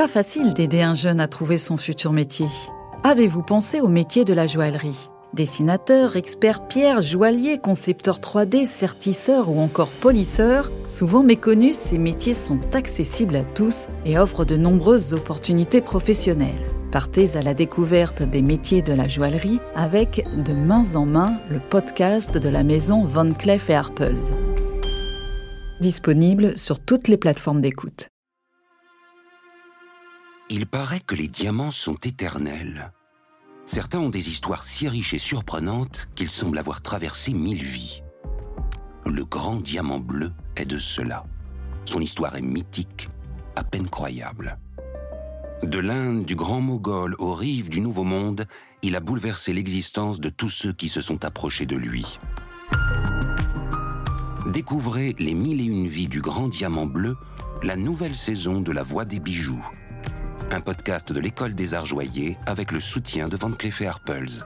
Pas facile d'aider un jeune à trouver son futur métier. Avez-vous pensé au métier de la joaillerie? Dessinateur, expert pierre, joaillier, concepteur 3D, sertisseur ou encore polisseur, souvent méconnus, ces métiers sont accessibles à tous et offrent de nombreuses opportunités professionnelles. Partez à la découverte des métiers de la joaillerie avec De main en main, le podcast de la maison Van Cleef et. Disponible sur toutes les plateformes d'écoute. Il paraît que les diamants sont éternels. Certains ont des histoires si riches et surprenantes qu'ils semblent avoir traversé mille vies. Le grand diamant bleu est de cela. Son histoire est mythique, à peine croyable. De l'Inde du Grand Mogol aux rives du Nouveau Monde, il a bouleversé l'existence de tous ceux qui se sont approchés de lui. Découvrez les mille et une vies du Grand Diamant Bleu, la nouvelle saison de La Voix des Bijoux. Un podcast de l'École des Arts Joyers avec le soutien de Van Cleef Arpels.